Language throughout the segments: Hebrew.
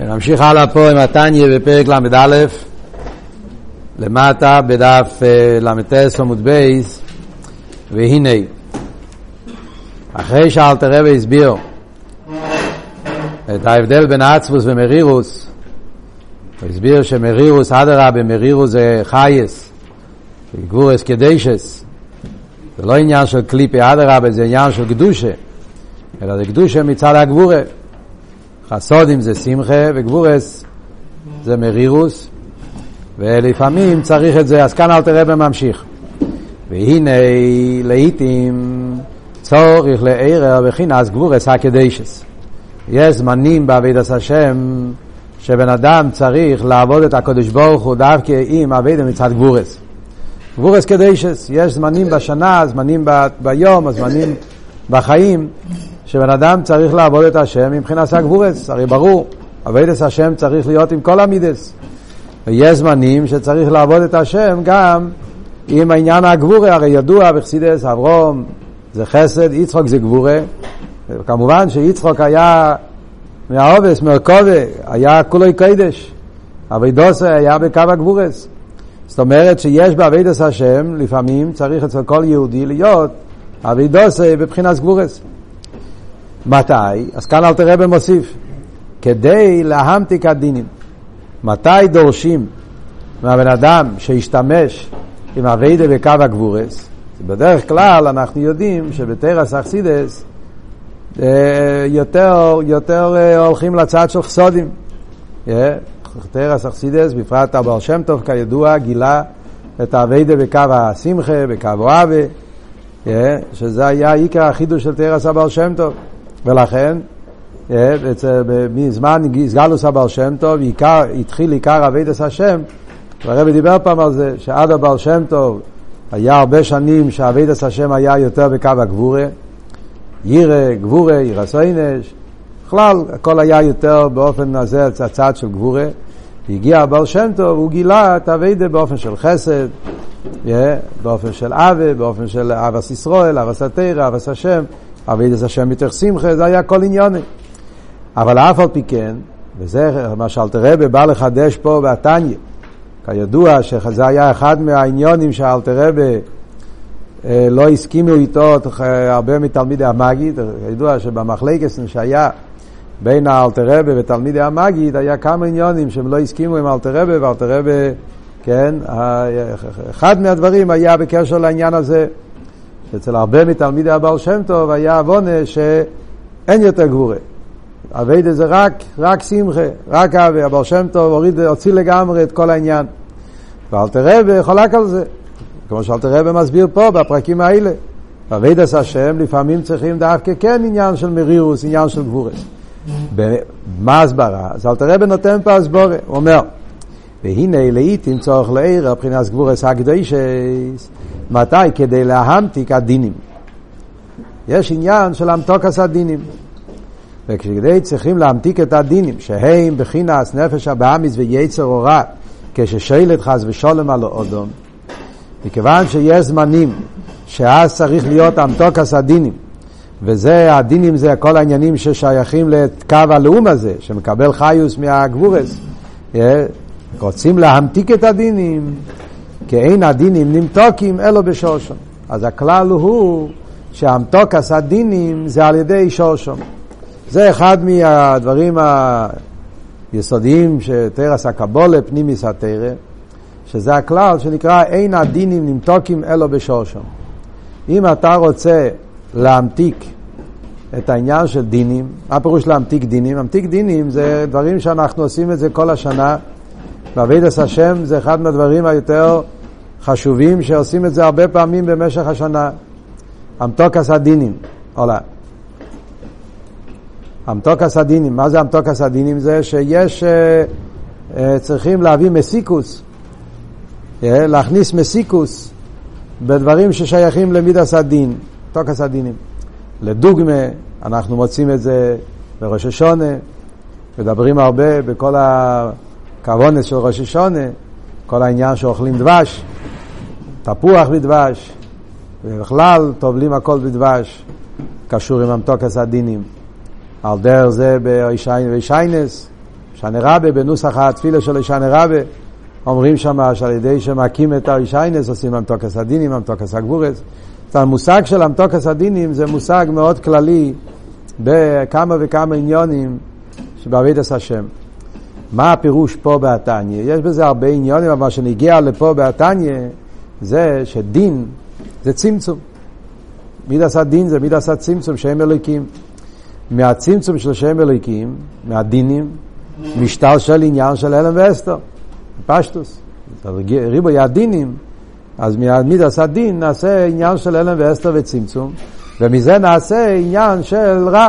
נמשיך הלאה פה עם התניא בפרק ל"א, למטה בדף אה, ל"ט עמוד בית, והנה, אחרי שאלטער רבי הסביר את ההבדל בין עצבוס ומרירוס, הוא הסביר שמרירוס אדרבה, מרירוס זה חייס, גבורס קדשס, זה לא עניין של קליפי אדרבה, זה עניין של קדושה, אלא זה קדושה מצד הגבורה. חסודים זה שמחה וגבורס זה מרירוס ולפעמים צריך את זה, אז כאן אל תראה בממשיך. והנה לעיתים צורך לערר בחינס גבורס הקדשס. יש זמנים בעבידת השם שבן אדם צריך לעבוד את הקדוש ברוך הוא דווקא עם עבידה מצד גבורס. גבורס קדשס, יש זמנים בשנה, זמנים ב- ביום, זמנים בחיים, שבן אדם צריך לעבוד את השם מבחינת הגבורס, הרי ברור, עבודת השם צריך להיות עם כל המידס. ויש זמנים שצריך לעבוד את השם גם עם העניין הגבורה, הרי ידוע בחסידס, אברום זה חסד, יצחוק זה גבורה. כמובן שיצחוק היה מהעובס, מרכובה, היה כולוי קדש. אבידוסה היה בקו הגבורס. זאת אומרת שיש בעבודת השם, לפעמים צריך אצל כל יהודי להיות אבידוסה בבחינת גבורס. מתי? אז כאן אל תראה במוסיף. כדי להמתיק הדינים. מתי דורשים מהבן אדם שישתמש עם אביידה בקו הגבורס? בדרך כלל אנחנו יודעים שבתרס אכסידס יותר, יותר הולכים לצד של חסודים. תרס אכסידס, בפרט הבעל שם טוב כידוע, גילה את האביידה בקו השמחה, בקו אוהבה, שזה היה עיקר החידוש של תרס הבעל שם טוב. ולכן, מזמן סגלוס הבעל שם טוב, התחיל עיקר אבידס השם, והרבי דיבר פעם על זה, שעד הבעל שם טוב היה הרבה שנים שאבידס השם היה יותר בקו הגבורה, יירה, גבורה, יירה סוינש, בכלל הכל היה יותר באופן הזה, הצד של גבורה. הגיע הבעל שם טוב, הוא גילה את אבידה באופן של חסד, yeah, באופן של אבה, באופן של אבס ישראל, אבס התרא, אבס השם. אבידס השם מתוך שמחה, זה היה כל עניוני. אבל אף על פי כן, וזה מה שאלתרבה בא לחדש פה בתניא, כידוע שזה היה אחד מהעניונים שאלתרבה אה, לא הסכימו איתו הרבה מתלמידי המגיד, כידוע שבמחלקת שהיה בין האלתרבה ותלמידי המגיד היה כמה עניונים שהם לא הסכימו עם אלתרבה, ואלתרבה, כן, אחד מהדברים היה בקשר לעניין הזה. אצל הרבה מתלמידי הבעל שם טוב היה עוונה שאין יותר גבורה. אביידה זה רק, רק שמחה, רק אבי. הבעל שם טוב הוריד, הוציא לגמרי את כל העניין. ואלתר חולק על זה, כמו שאלתר רבי מסביר פה בפרקים האלה. עבוידס השם לפעמים צריכים דווקא כן עניין של מרירוס, עניין של גבורס. מה הסברה? אז אלטער רבי נותן פה הסברה, הוא אומר, והנה לעיתים צריך לעורר, בחינת גבורס הקדשס, מתי? כדי להמתיק הדינים. יש עניין של המתוקס הדינים. וכדי צריכים להמתיק את הדינים, שהם בחינס נפש הבהמיס ויצר הרע, כששולט חס ושלום על האדם, מכיוון שיש זמנים שאז צריך להיות המתוקס הדינים, וזה, הדינים זה כל העניינים ששייכים לקו הלאום הזה, שמקבל חיוס מהגבורס. רוצים להמתיק את הדינים, כי אין הדינים נמתוקים אלו בשושם. אז הכלל הוא שהמתוקס הדינים זה על ידי שושם. זה אחד מהדברים היסודיים שתרס הקבולה, פנימיס התרא, שזה הכלל שנקרא אין הדינים נמתוקים אלו בשושם. אם אתה רוצה להמתיק את העניין של דינים, מה פירוש להמתיק דינים? להמתיק דינים זה דברים שאנחנו עושים את זה כל השנה. בעבידת השם זה אחד מהדברים היותר חשובים שעושים את זה הרבה פעמים במשך השנה. אמתוקס הדינים, עולה. אמתוקס הדינים, מה זה אמתוקס הדינים? זה שיש, uh, uh, צריכים להביא מסיקוס, uh, להכניס מסיקוס בדברים ששייכים למידס הדין, אמתוקס הדינים. לדוגמה, אנחנו מוצאים את זה בראש השונה, מדברים הרבה בכל הכוונס של ראש השונה, כל העניין שאוכלים דבש, תפוח בדבש, ובכלל טובלים הכל בדבש, קשור עם המתוקס הדינים. על דרך זה בישיינס, שנה רבה בנוסח התפילה של שנה רבה, אומרים שם שעל ידי שמקים את האישיינס עושים אמתוקס הדינים, אמתוקס הגבורס. המושג של אמתוקס הדינים זה מושג מאוד כללי בכמה וכמה עניונים שבעבידת השם. מה הפירוש פה בתניא? יש בזה הרבה עניונים, אבל מה שנגיע לפה בתניא זה שדין זה צמצום. מידס הדין זה מידס הצמצום, שם אלוקים. מהצמצום של שם אלוקים, מהדינים, משטר של עניין של אלם ואסתר, פשטוס. ריבוי הדינים, אז מידס הדין נעשה עניין של אלם ואסתר וצמצום, ומזה נעשה עניין של רע.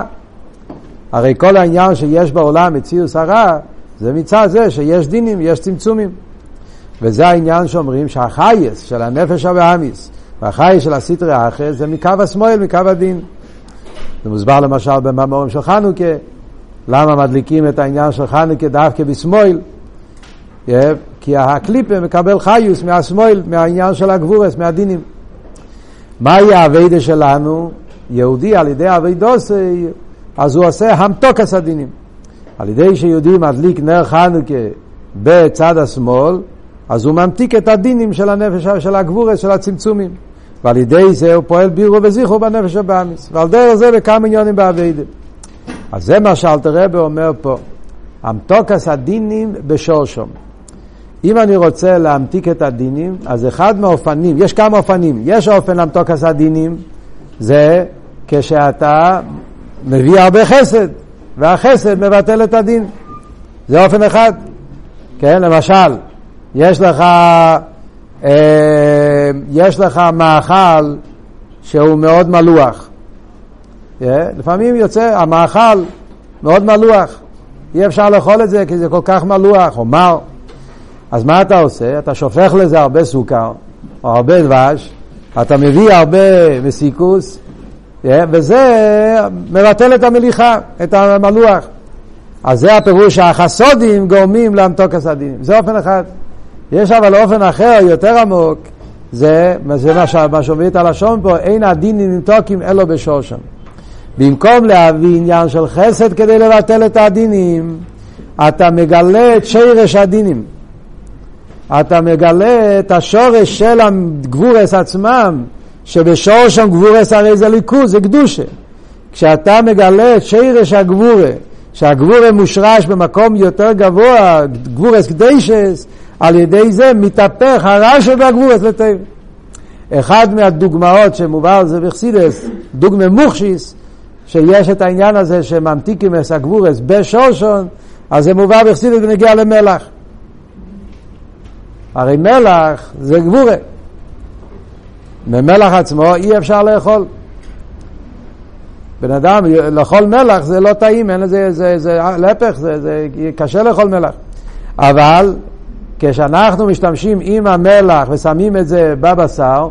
הרי כל העניין שיש בעולם, מציאוס הרע, זה מצד זה שיש דינים, יש צמצומים. וזה העניין שאומרים שהחייס של הנפש הבאמיס והחייס של הסטרי האחר זה מקו השמאל, מקו הדין. זה מוסבר למשל במאמרים של חנוכה, למה מדליקים את העניין של חנוכה דווקא בשמאל? כי הקליפה מקבל חיוס מהשמאל, מהעניין של הגבורס, מהדינים. מהי האביידה שלנו? יהודי על ידי אביידוסי, אז הוא עושה המתוקס הדינים. על ידי שיהודי מדליק נר חנוכה בצד השמאל, אז הוא ממתיק את הדינים של הנפש, של הגבורס, של הצמצומים. ועל ידי זה הוא פועל בירו וזיכרו בנפש הבאמיס. ועל דרך זה בכמה עניונים באביידה. אז זה מה שאלתר רבי אומר פה. המתוקס הדינים בשורשום. אם אני רוצה להמתיק את הדינים, אז אחד מהאופנים, יש כמה אופנים. יש אופן למתוקס הדינים, זה כשאתה מביא הרבה חסד, והחסד מבטל את הדין. זה אופן אחד. כן, למשל, יש לך, אה, יש לך מאכל שהוא מאוד מלוח. Yeah, לפעמים יוצא המאכל מאוד מלוח. אי אפשר לאכול את זה כי זה כל כך מלוח או מר. אז מה אתה עושה? אתה שופך לזה הרבה סוכר או הרבה דבש, אתה מביא הרבה מסיקוס, וזה מבטל את המליחה, את המלוח. אז זה הפירוש שהחסודים גורמים להמתוק הסדינים. זה אופן אחד. יש אבל אופן אחר, יותר עמוק, זה, זה מה את הלשון פה, אין הדינים נמתוקים אלו בשושן. במקום להביא עניין של חסד כדי לבטל את הדינים, אתה מגלה את שרש הדינים. אתה מגלה את השורש של הגבורס עצמם, שבשורשם גבורס הרי זה ליכוז, זה קדושה. כשאתה מגלה את שרש הגבורה, שהגבורה מושרש במקום יותר גבוה, גבורס קדשס, על ידי זה מתהפך הרע שבגבורס לטבע. אחד מהדוגמאות שמובא זה בחסידס, דוגמה מוכשיס, שיש את העניין הזה שממתיקים את הגבורס בשושון, אז זה מובא בחסידס ונגיע למלח. הרי מלח זה גבורה. ממלח עצמו אי אפשר לאכול. בן אדם, לאכול מלח זה לא טעים, אין לזה, זה, זה, להפך, זה, זה קשה לאכול מלח. אבל כשאנחנו משתמשים עם המלח ושמים את זה בבשר,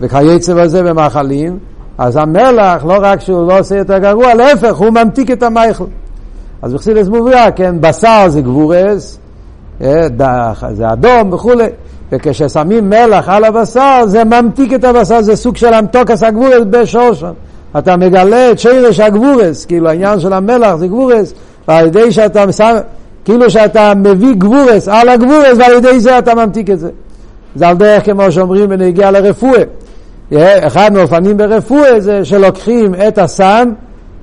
וכייצא בזה במאכלים, אז המלח, לא רק שהוא לא עושה יותר גרוע, להפך, הוא ממתיק את המייכל. אז בחסידס מוביה, כן, בשר זה גבורס, אה, זה אדום וכולי, וכששמים מלח על הבשר, זה ממתיק את הבשר, זה סוג של המתוקס הגבורס בשורשון. אתה מגלה את שרש הגבורס, כאילו העניין של המלח זה גבורס, ועל ידי שאתה שם... כאילו שאתה מביא גבורס על הגבורס ועל ידי זה אתה ממתיק את זה. זה על דרך כמו שאומרים בנגיעה לרפואה. אחד מהאופנים ברפואה זה שלוקחים את הסם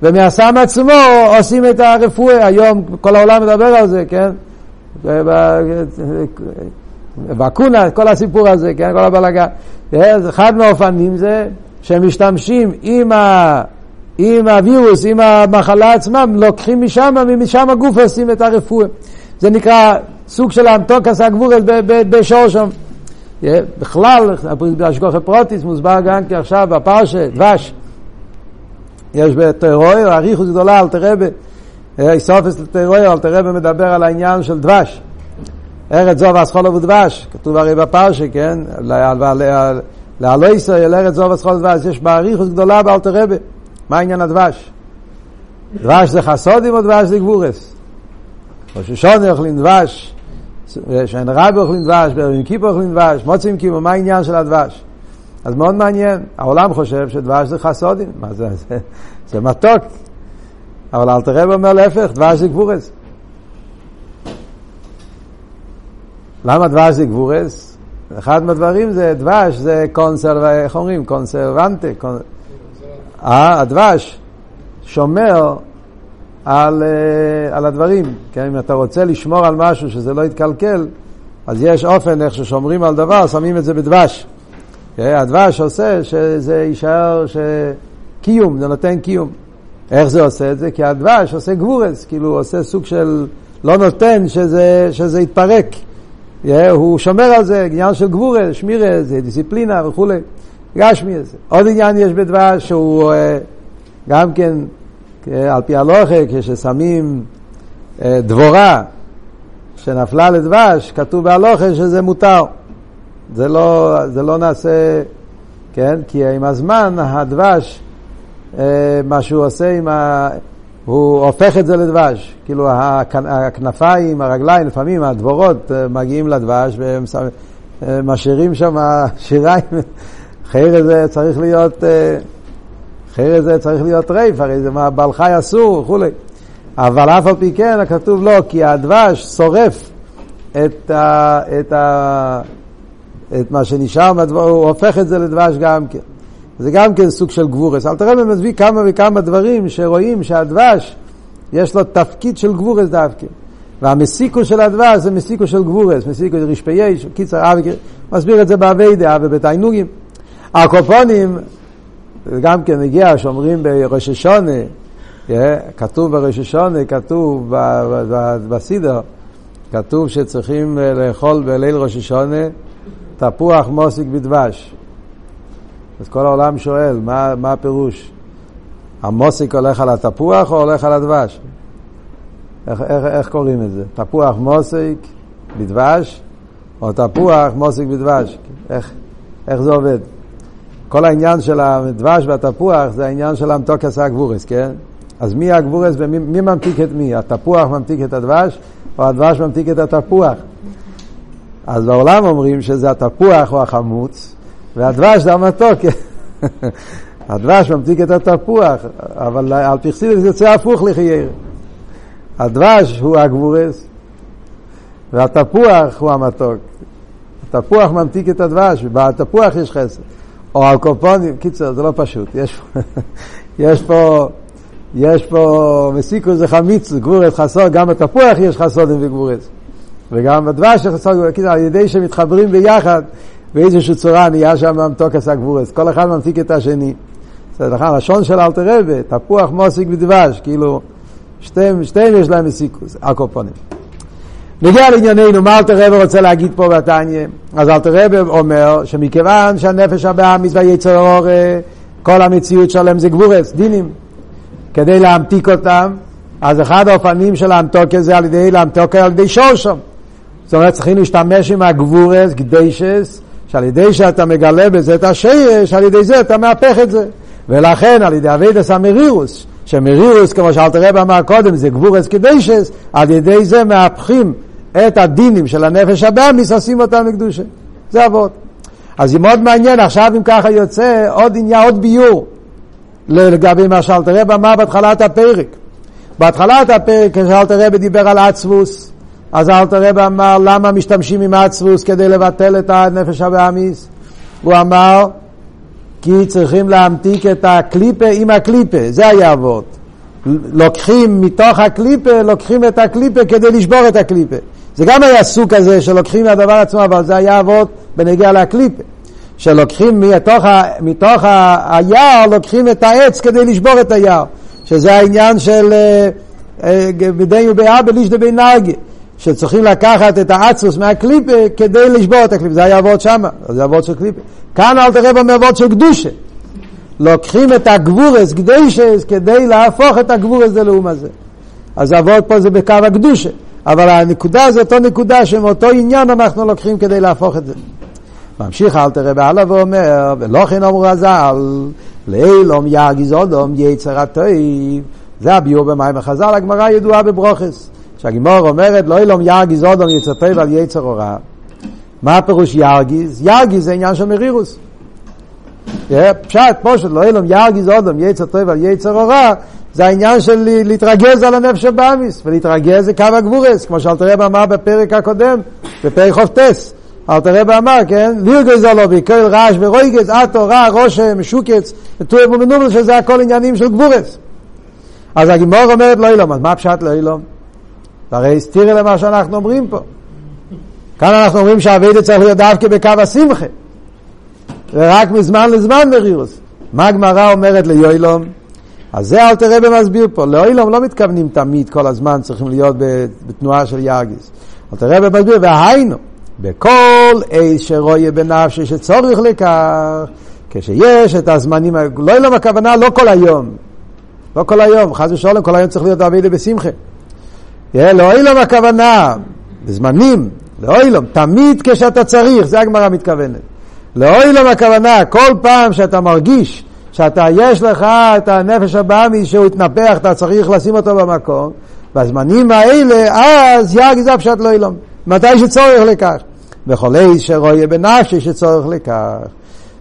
ומהסם עצמו עושים את הרפואה. היום כל העולם מדבר על זה, כן? ואקונה, כל הסיפור הזה, כן? כל הבלגה. אחד מהאופנים זה שמשתמשים עם ה... עם הווירוס, עם המחלה עצמם, לוקחים משם, ומשם הגוף עושים את הרפואה. זה נקרא סוג של האמתוקס הגבורס בשור שם. בכלל, בהשגוחי פרוטיס מוסבר גם כי עכשיו בפרשה, דבש. יש בטרור, אריכוס גדולה, אל תרבה, איסופס לטרור, אל תרבה מדבר על העניין של דבש. ארץ זוב אסכולו ודבש, כתוב הרי בפרשה, כן? לעלו ישראל, ארץ זוב אסכולו ודבש, יש באריכוס גדולה באלתר רבה. מה עניין הדבש? דבש זה חסודים או דבש זה גבורס? ראש השונה אוכלים דבש, שאין רבי אוכלים דבש, ביום כיפור אוכלים דבש, מוצאים כיפור, מה העניין של הדבש? אז מאוד מעניין, העולם חושב שדבש זה חסודים, מה זה? זה, זה מתוק. אבל אל תראה אומר להפך, דבש זה גבורס. למה דבש זה גבורס? אחד מהדברים זה, דבש זה קונסר, איך אומרים? קונסרבנטה. קונ... אה, הדבש שומר על, uh, על הדברים. כן? אם אתה רוצה לשמור על משהו שזה לא יתקלקל, אז יש אופן איך ששומרים על דבר, שמים את זה בדבש. כן? הדבש עושה שזה יישאר ש... קיום, זה נותן קיום. איך זה עושה את זה? כי הדבש עושה גבורס, כאילו עושה סוג של... לא נותן שזה, שזה יתפרק. הוא שומר על זה, עניין של גבורס, שמירה, זה דיסציפלינה וכולי. גשמי זה. עוד עניין יש בדבש שהוא אה, גם כן, על פי הלוכה, כששמים אה, דבורה שנפלה לדבש, כתוב בהלוכה שזה מותר. זה לא, זה לא נעשה, כן? כי עם הזמן הדבש, אה, מה שהוא עושה עם ה... הוא הופך את זה לדבש. כאילו הכנפיים, הרגליים, לפעמים הדבורות מגיעים לדבש והם משאירים שם שיריים אחרי זה צריך להיות, אחרי אה, זה צריך להיות רייף, הרי זה מה בעל חי אסור וכולי. אבל אף על פי כן הכתוב לא, כי הדבש שורף את, ה, את, ה, את מה שנשאר הוא הופך את זה לדבש גם כן. זה גם כן סוג של גבורס. אל תראה מביא כמה וכמה דברים שרואים שהדבש יש לו תפקיד של גבורס דווקא. והמסיקו של הדבש זה מסיקו של גבורס, מסיקו של רשפי יש, קיצר, אבי, מסביר את זה באביידה, אבי בתיינוגים. הקופונים, גם כן הגיע, שאומרים בראש השונה, כתוב בראש השונה, כתוב בסידר, כתוב שצריכים לאכול בליל ראש השונה תפוח מוסיק בדבש. אז כל העולם שואל, מה, מה הפירוש? המוסיק הולך על התפוח או הולך על הדבש? איך, איך, איך קוראים את זה? תפוח מוסיק בדבש או תפוח מוסיק בדבש? איך, איך זה עובד? כל העניין של הדבש והתפוח זה העניין של המתוקס הגבורס, כן? אז מי הגבורס ומי מי ממתיק את מי? התפוח ממתיק את הדבש או הדבש ממתיק את התפוח? אז בעולם אומרים שזה התפוח או החמוץ והדבש זה המתוק. הדבש ממתיק את התפוח, אבל על פרסידס זה יוצא הפוך לחייר. הדבש הוא הגבורס והתפוח הוא המתוק. התפוח ממתיק את הדבש, ובתפוח יש חסד. או על קופונים, קיצר, זה לא פשוט. יש, יש פה, יש פה מסיקוס זה חמיץ, גבורת חסוד, גם בתפוח יש חסודים וגבורת. וגם בדבש יש חסוד, על ידי שמתחברים ביחד, באיזושהי צורה נהיה שם מתוקס הגבורת. כל אחד ממתיק את השני. זה נכון, הלשון של אלתר רבה, תפוח מוסיק ודבש, כאילו, שתיהם, יש להם מסיקוס, הקופונים. נגיע לענייננו, מה אלתר רבי רוצה להגיד פה בתניא? אז אלתר רבי אומר שמכיוון שהנפש הבאמיס והיצר אור, כל המציאות שלהם זה גבורס, דינים. כדי להמתיק אותם, אז אחד האופנים של להמתוק זה על ידי להמתוק על ידי שורשם. זאת אומרת, צריכים להשתמש עם הגבורס, גדיישס, שעל ידי שאתה מגלה בזה את השרש, על ידי זה אתה מהפך את זה. ולכן על ידי אבידס המרירוס, שמרירוס, כמו שאלתר רבי אמר קודם, זה גבורס קדיישס, על ידי זה מהפכים את הדינים של הנפש הבאמיס, עושים אותם לקדושה. זה אבות. אז זה מאוד מעניין, עכשיו אם ככה יוצא עוד עניין, עוד ביור לגבי מה שאלתר רבי אמר בהתחלת הפרק. בהתחלת הפרק, כשאלתר רבי דיבר על עצבוס, אז אלתר רבי אמר למה משתמשים עם עצבוס כדי לבטל את הנפש הבאמיס? הוא אמר כי צריכים להמתיק את הקליפה עם הקליפה, זה היה אבות. לוקחים מתוך הקליפה, לוקחים את הקליפה כדי לשבור את הקליפה. זה גם היה סוג כזה שלוקחים מהדבר עצמו, אבל זה היה אבות בנגיע לקליפה. שלוקחים מתוך, ה, מתוך ה, היער, לוקחים את העץ כדי לשבור את היער. שזה העניין של אה, אה, בליש דבי נרגי. שצריכים לקחת את האצוס מהקליפה כדי לשבור את הקליפה. זה היה אבות שמה, זה אבות של קליפה. כאן אל תראה במאבות של קדושה. לוקחים את הגבורס, קדושס, כדי להפוך את הגבורס ללאום הזה. אז אבות פה זה בקו הקדושה. אבל הנקודה זה אותו נקודה שמאותו עניין אנחנו לוקחים כדי להפוך את זה. ממשיך אל תראה בעלה ואומר, ולא כן אמרו הזל, לאילום ירגיז אודום יצר הטוב. זה הביאור במים החז"ל, הגמרא ידועה בברוכס. שהגימור אומרת, לא אילום ירגיז אודום יצר טוב על יצר הורע. מה הפירוש ירגיז? ירגיז זה עניין של מרירוס. פשט, פושט, לא אילום ירגיז אודום טוב על יצר הורע, זה העניין של להתרגז על הנפש הבאמיס, ולהתרגז זה קו הגבורס, כמו שאלתר רב אמר בפרק הקודם, בפרק חופטס. אלתר רב אמר, כן? לירגז לו בכל רעש ורויגז, עטו, רע, רושם, משוקץ, וטוב ומנובל, שזה הכל עניינים של גבורס. אז הגימור אומרת לא אילום, אז מה פשט לא אילום? הרי הסתירה למה שאנחנו אומרים פה. כאן אנחנו אומרים שהאביידה צריך להיות דווקא בקו השמחה. ורק מזמן לזמן מרירוס. מה הגמרא אומרת ליוילום? אז זה אל תראה במסביר פה. ליוילום לא מתכוונים תמיד כל הזמן צריכים להיות בתנועה של ירגיס. אל תראה במסביר, והיינו, בכל אי שרואה בנפשי שצורך לכך, כשיש את הזמנים, לא אילום הכוונה לא כל היום. לא כל היום, חס ושלום, כל היום צריך להיות אבידה בשמחה. לא אילום הכוונה, בזמנים, לא אילום, תמיד כשאתה צריך, זה הגמרא מתכוונת. לאוילום הכוונה, כל פעם שאתה מרגיש שאתה, יש לך את הנפש הבאמי שהוא התנפח, אתה צריך לשים אותו במקום, בזמנים האלה, אז ירגיז הפשט לא אילום. מתי שצורך לכך. וחולי שרואה בנפשי שצורך לכך.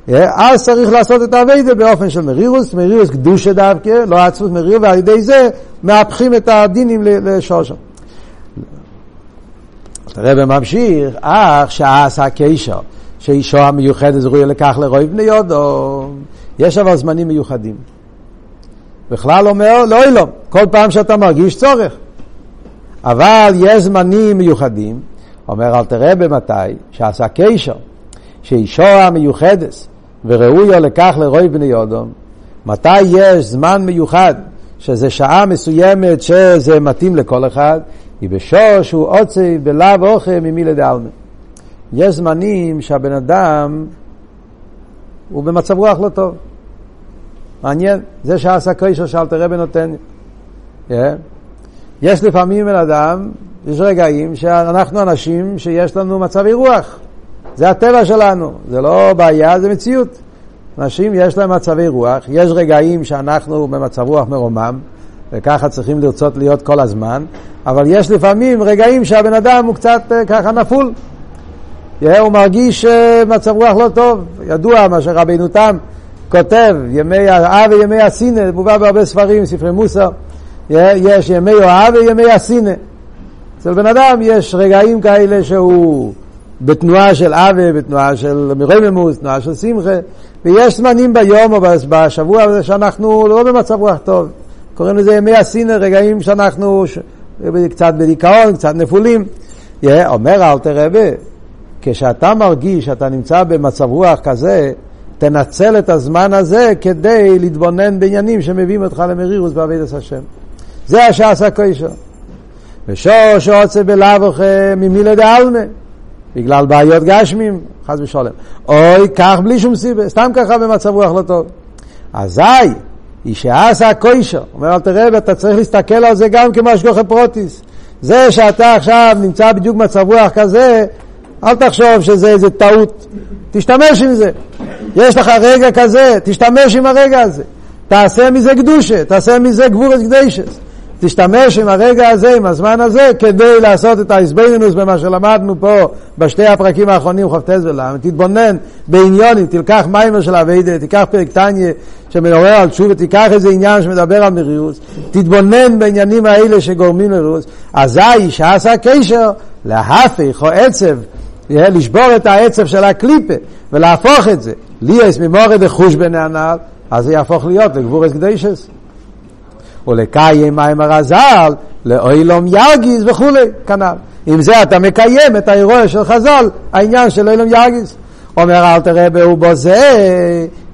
אז צריך לעשות את האביידה באופן של מרירוס, מרירוס קדושה דווקא, לא עצמות מרירוס, ועל ידי זה מהפכים את הדינים לשושם. הרב ממשיך, אך שעשה קשר. שאישו המיוחדת זרועי לקח לרוי בני יודו. יש אבל זמנים מיוחדים. בכלל אומר, לא אילום, כל פעם שאתה מרגיש צורך. אבל יש זמנים מיוחדים, אומר אל תראה במתי, שעשה קשר, שאישו המיוחדת וראויו לקח לרוי בני יודו, מתי יש זמן מיוחד, שזה שעה מסוימת שזה מתאים לכל אחד, היא בשור שהוא עוצי בלאו אוכל ממילי דעלמה. יש זמנים שהבן אדם הוא במצב רוח לא טוב. מעניין, זה שעשה קרישר שאלת רבי נותן. Yeah. יש לפעמים בן אדם, יש רגעים שאנחנו אנשים שיש לנו מצבי רוח. זה הטבע שלנו, זה לא בעיה, זה מציאות. אנשים יש להם מצבי רוח, יש רגעים שאנחנו במצב רוח מרומם, וככה צריכים לרצות להיות כל הזמן, אבל יש לפעמים רגעים שהבן אדם הוא קצת אה, ככה נפול. הוא מרגיש אה, מצב רוח לא טוב. ידוע מה שרבינו תם כותב, ימי האב וימי הסינא, זה מובא בהרבה ספרים, ספרי מוסר. יש ימי אוהב וימי הסינא. אצל בן אדם יש רגעים כאלה שהוא בתנועה של אבה, בתנועה של מרוממוס, תנועה של שמחה, ויש זמנים ביום או בשבוע שאנחנו לא במצב רוח טוב. קוראים לזה ימי הסינא, רגעים שאנחנו קצת בדיכאון, קצת נפולים. אומר אלתר רבה, כשאתה מרגיש שאתה נמצא במצב רוח כזה, תנצל את הזמן הזה כדי להתבונן בעניינים שמביאים אותך למרירוס בעבידת השם. זה השעס הקוישר. ושור שרוצה בלאו ממילי דעלמה, בגלל בעיות גשמים, חס ושלום. אוי, כך בלי שום סיבה, סתם ככה במצב רוח לא טוב. אזי, שעשה הקוישר, אומר אל תראה, אתה צריך להסתכל על זה גם כמשגוחי פרוטיס. זה שאתה עכשיו נמצא בדיוק במצב רוח כזה, אל תחשוב שזה איזה טעות, תשתמש עם זה. יש לך רגע כזה, תשתמש עם הרגע הזה. תעשה מזה קדושה, תעשה מזה גבורס קדשס. תשתמש עם הרגע הזה, עם הזמן הזה, כדי לעשות את ההסבינינוס במה שלמדנו פה בשתי הפרקים האחרונים, כ"ט ול"ם. תתבונן בעניונים, תלקח מיימר של אביידה, תיקח פרק טניה שמדבר על תשובה, תיקח איזה עניין שמדבר על מרירוס, תתבונן בעניינים האלה שגורמים לרירוס. אזי שעשה קשר להפך או עצב לשבור את העצב של הקליפה ולהפוך את זה, ליאס ממורד החוש בני הנעל, אז זה יהפוך להיות לגבורס קדשס. ולקיים מים הרז"ל, לאוילום ירגיז וכולי, כנ"ל. עם זה אתה מקיים את האירוע של חז"ל, העניין של אוילום ירגיז. אומר אל תראה הוא בזה,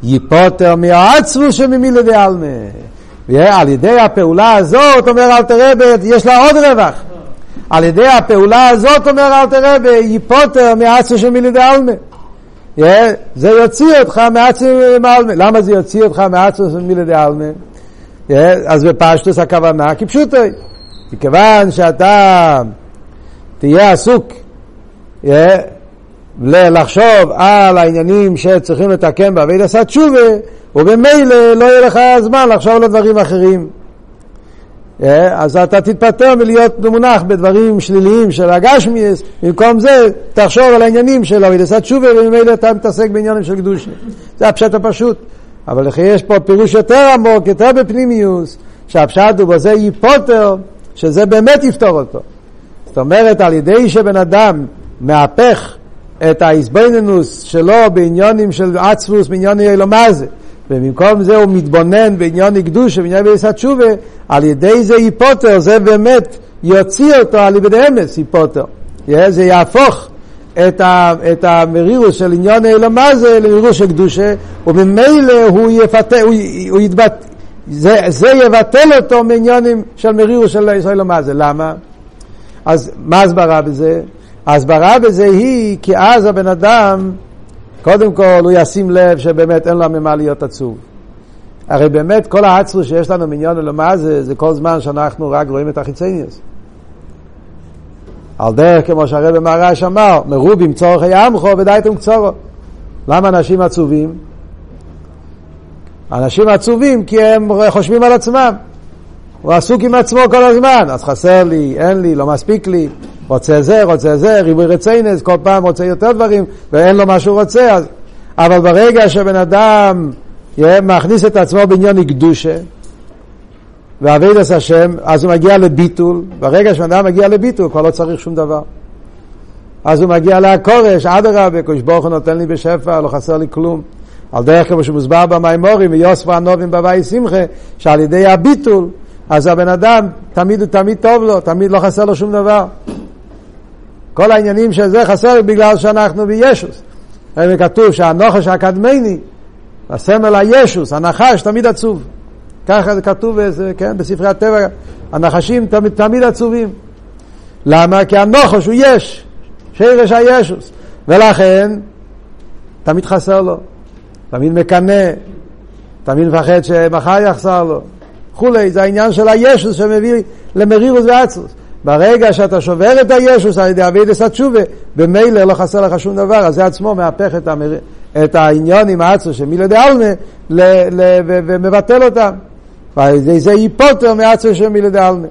ייפוטר מהעצבו שממילי דעלמה. ועל ידי הפעולה הזאת, אומר אל תראה, יש לה עוד רווח. על ידי הפעולה הזאת, אומר אל תראה, ייפוטר מעצו של מילי דעלמה. זה יוציא אותך מעצו מעלמה. למה זה יוציא אותך מעצו של מילי דעלמה? אז בפשטוס הכוונה כפשוטו. מכיוון שאתה תהיה עסוק לחשוב על העניינים שצריכים לתקן בעביד עשה תשובה, ובמילא לא יהיה לך זמן לחשוב על דברים אחרים. אה, אז אתה תתפטר מלהיות מונח בדברים שליליים של הגשמיאס, במקום זה תחשוב על העניינים של אבידסת תשובה וממילא אתה מתעסק בעניינים של קדושה. זה הפשט הפשוט. אבל לכי יש פה פירוש יותר עמוק, יותר בפנימיוס, שהפשט הוא בזה ייפוטר, שזה באמת יפתור אותו. זאת אומרת, על ידי שבן אדם מהפך את ההסבננוס שלו בעניונים של עצבוס, בעניוני אלומזה. ובמקום זה הוא מתבונן בעניון קדושה, בעניין בעיסת תשובה, על ידי זה היפוטר, זה באמת יוציא אותו על ידי אמס, היפוטר. זה יהפוך את, ה, את המרירוס של עניון אלומזה למרירוס של קדושה, וממילא הוא יפתה, הוא, הוא יתבט... זה, זה יבטל אותו מעניונים של מרירוס של אלומזה. למה? אז מה הסברה בזה? ההסברה בזה היא כי אז הבן אדם, קודם כל הוא ישים לב שבאמת אין לו ממה להיות עצוב. הרי באמת כל העצרו שיש לנו מיליון אלומה זה, זה כל זמן שאנחנו רק רואים את החיצניוס. על דרך כמו שהרבא מהרש אמר, מרובים צורכי עמכו ודייתם קצורו. למה אנשים עצובים? אנשים עצובים כי הם חושבים על עצמם. הוא עסוק עם עצמו כל הזמן, אז חסר לי, אין לי, לא מספיק לי, רוצה זה, רוצה זה, ריבוי רציינס, כל פעם רוצה יותר דברים, ואין לו מה שהוא רוצה. אז... אבל ברגע שבן אדם מכניס את עצמו בעניין קדושה, ועביד את השם, אז הוא מגיע לביטול, ברגע שבן אדם מגיע לביטול, כבר לא צריך שום דבר. אז הוא מגיע להכורש, אדרבה, קדוש ברוך הוא נותן לי בשפע, לא חסר לי כלום. על דרך כמו שמוסבר במימורים, ויוספו הנובים בבית שמחה, שעל ידי הביטול, אז הבן אדם תמיד הוא תמיד טוב לו, תמיד לא חסר לו שום דבר. כל העניינים של זה חסר בגלל שאנחנו בישוס. כתוב שהנוחש הקדמני, הסמל הישוס, הנחש תמיד עצוב. ככה זה כתוב כן, בספרי הטבע, הנחשים תמיד, תמיד עצובים. למה? כי הנוחש הוא יש, שרש הישוס. ולכן, תמיד חסר לו, תמיד מקנא, תמיד מפחד שמחר יחסר לו. כולי, זה העניין של הישוס שמביא למרירוס ועצרוס. ברגע שאתה שובר את הישוס על ידי אבידס התשובה, במילא לא חסר לך שום דבר, אז זה עצמו מהפך את, המר... את העניון עם דעלמה ל... ל... ומבטל אותם. ועל ידי זה ייפוטר מעצרוס של מילה דעלמה.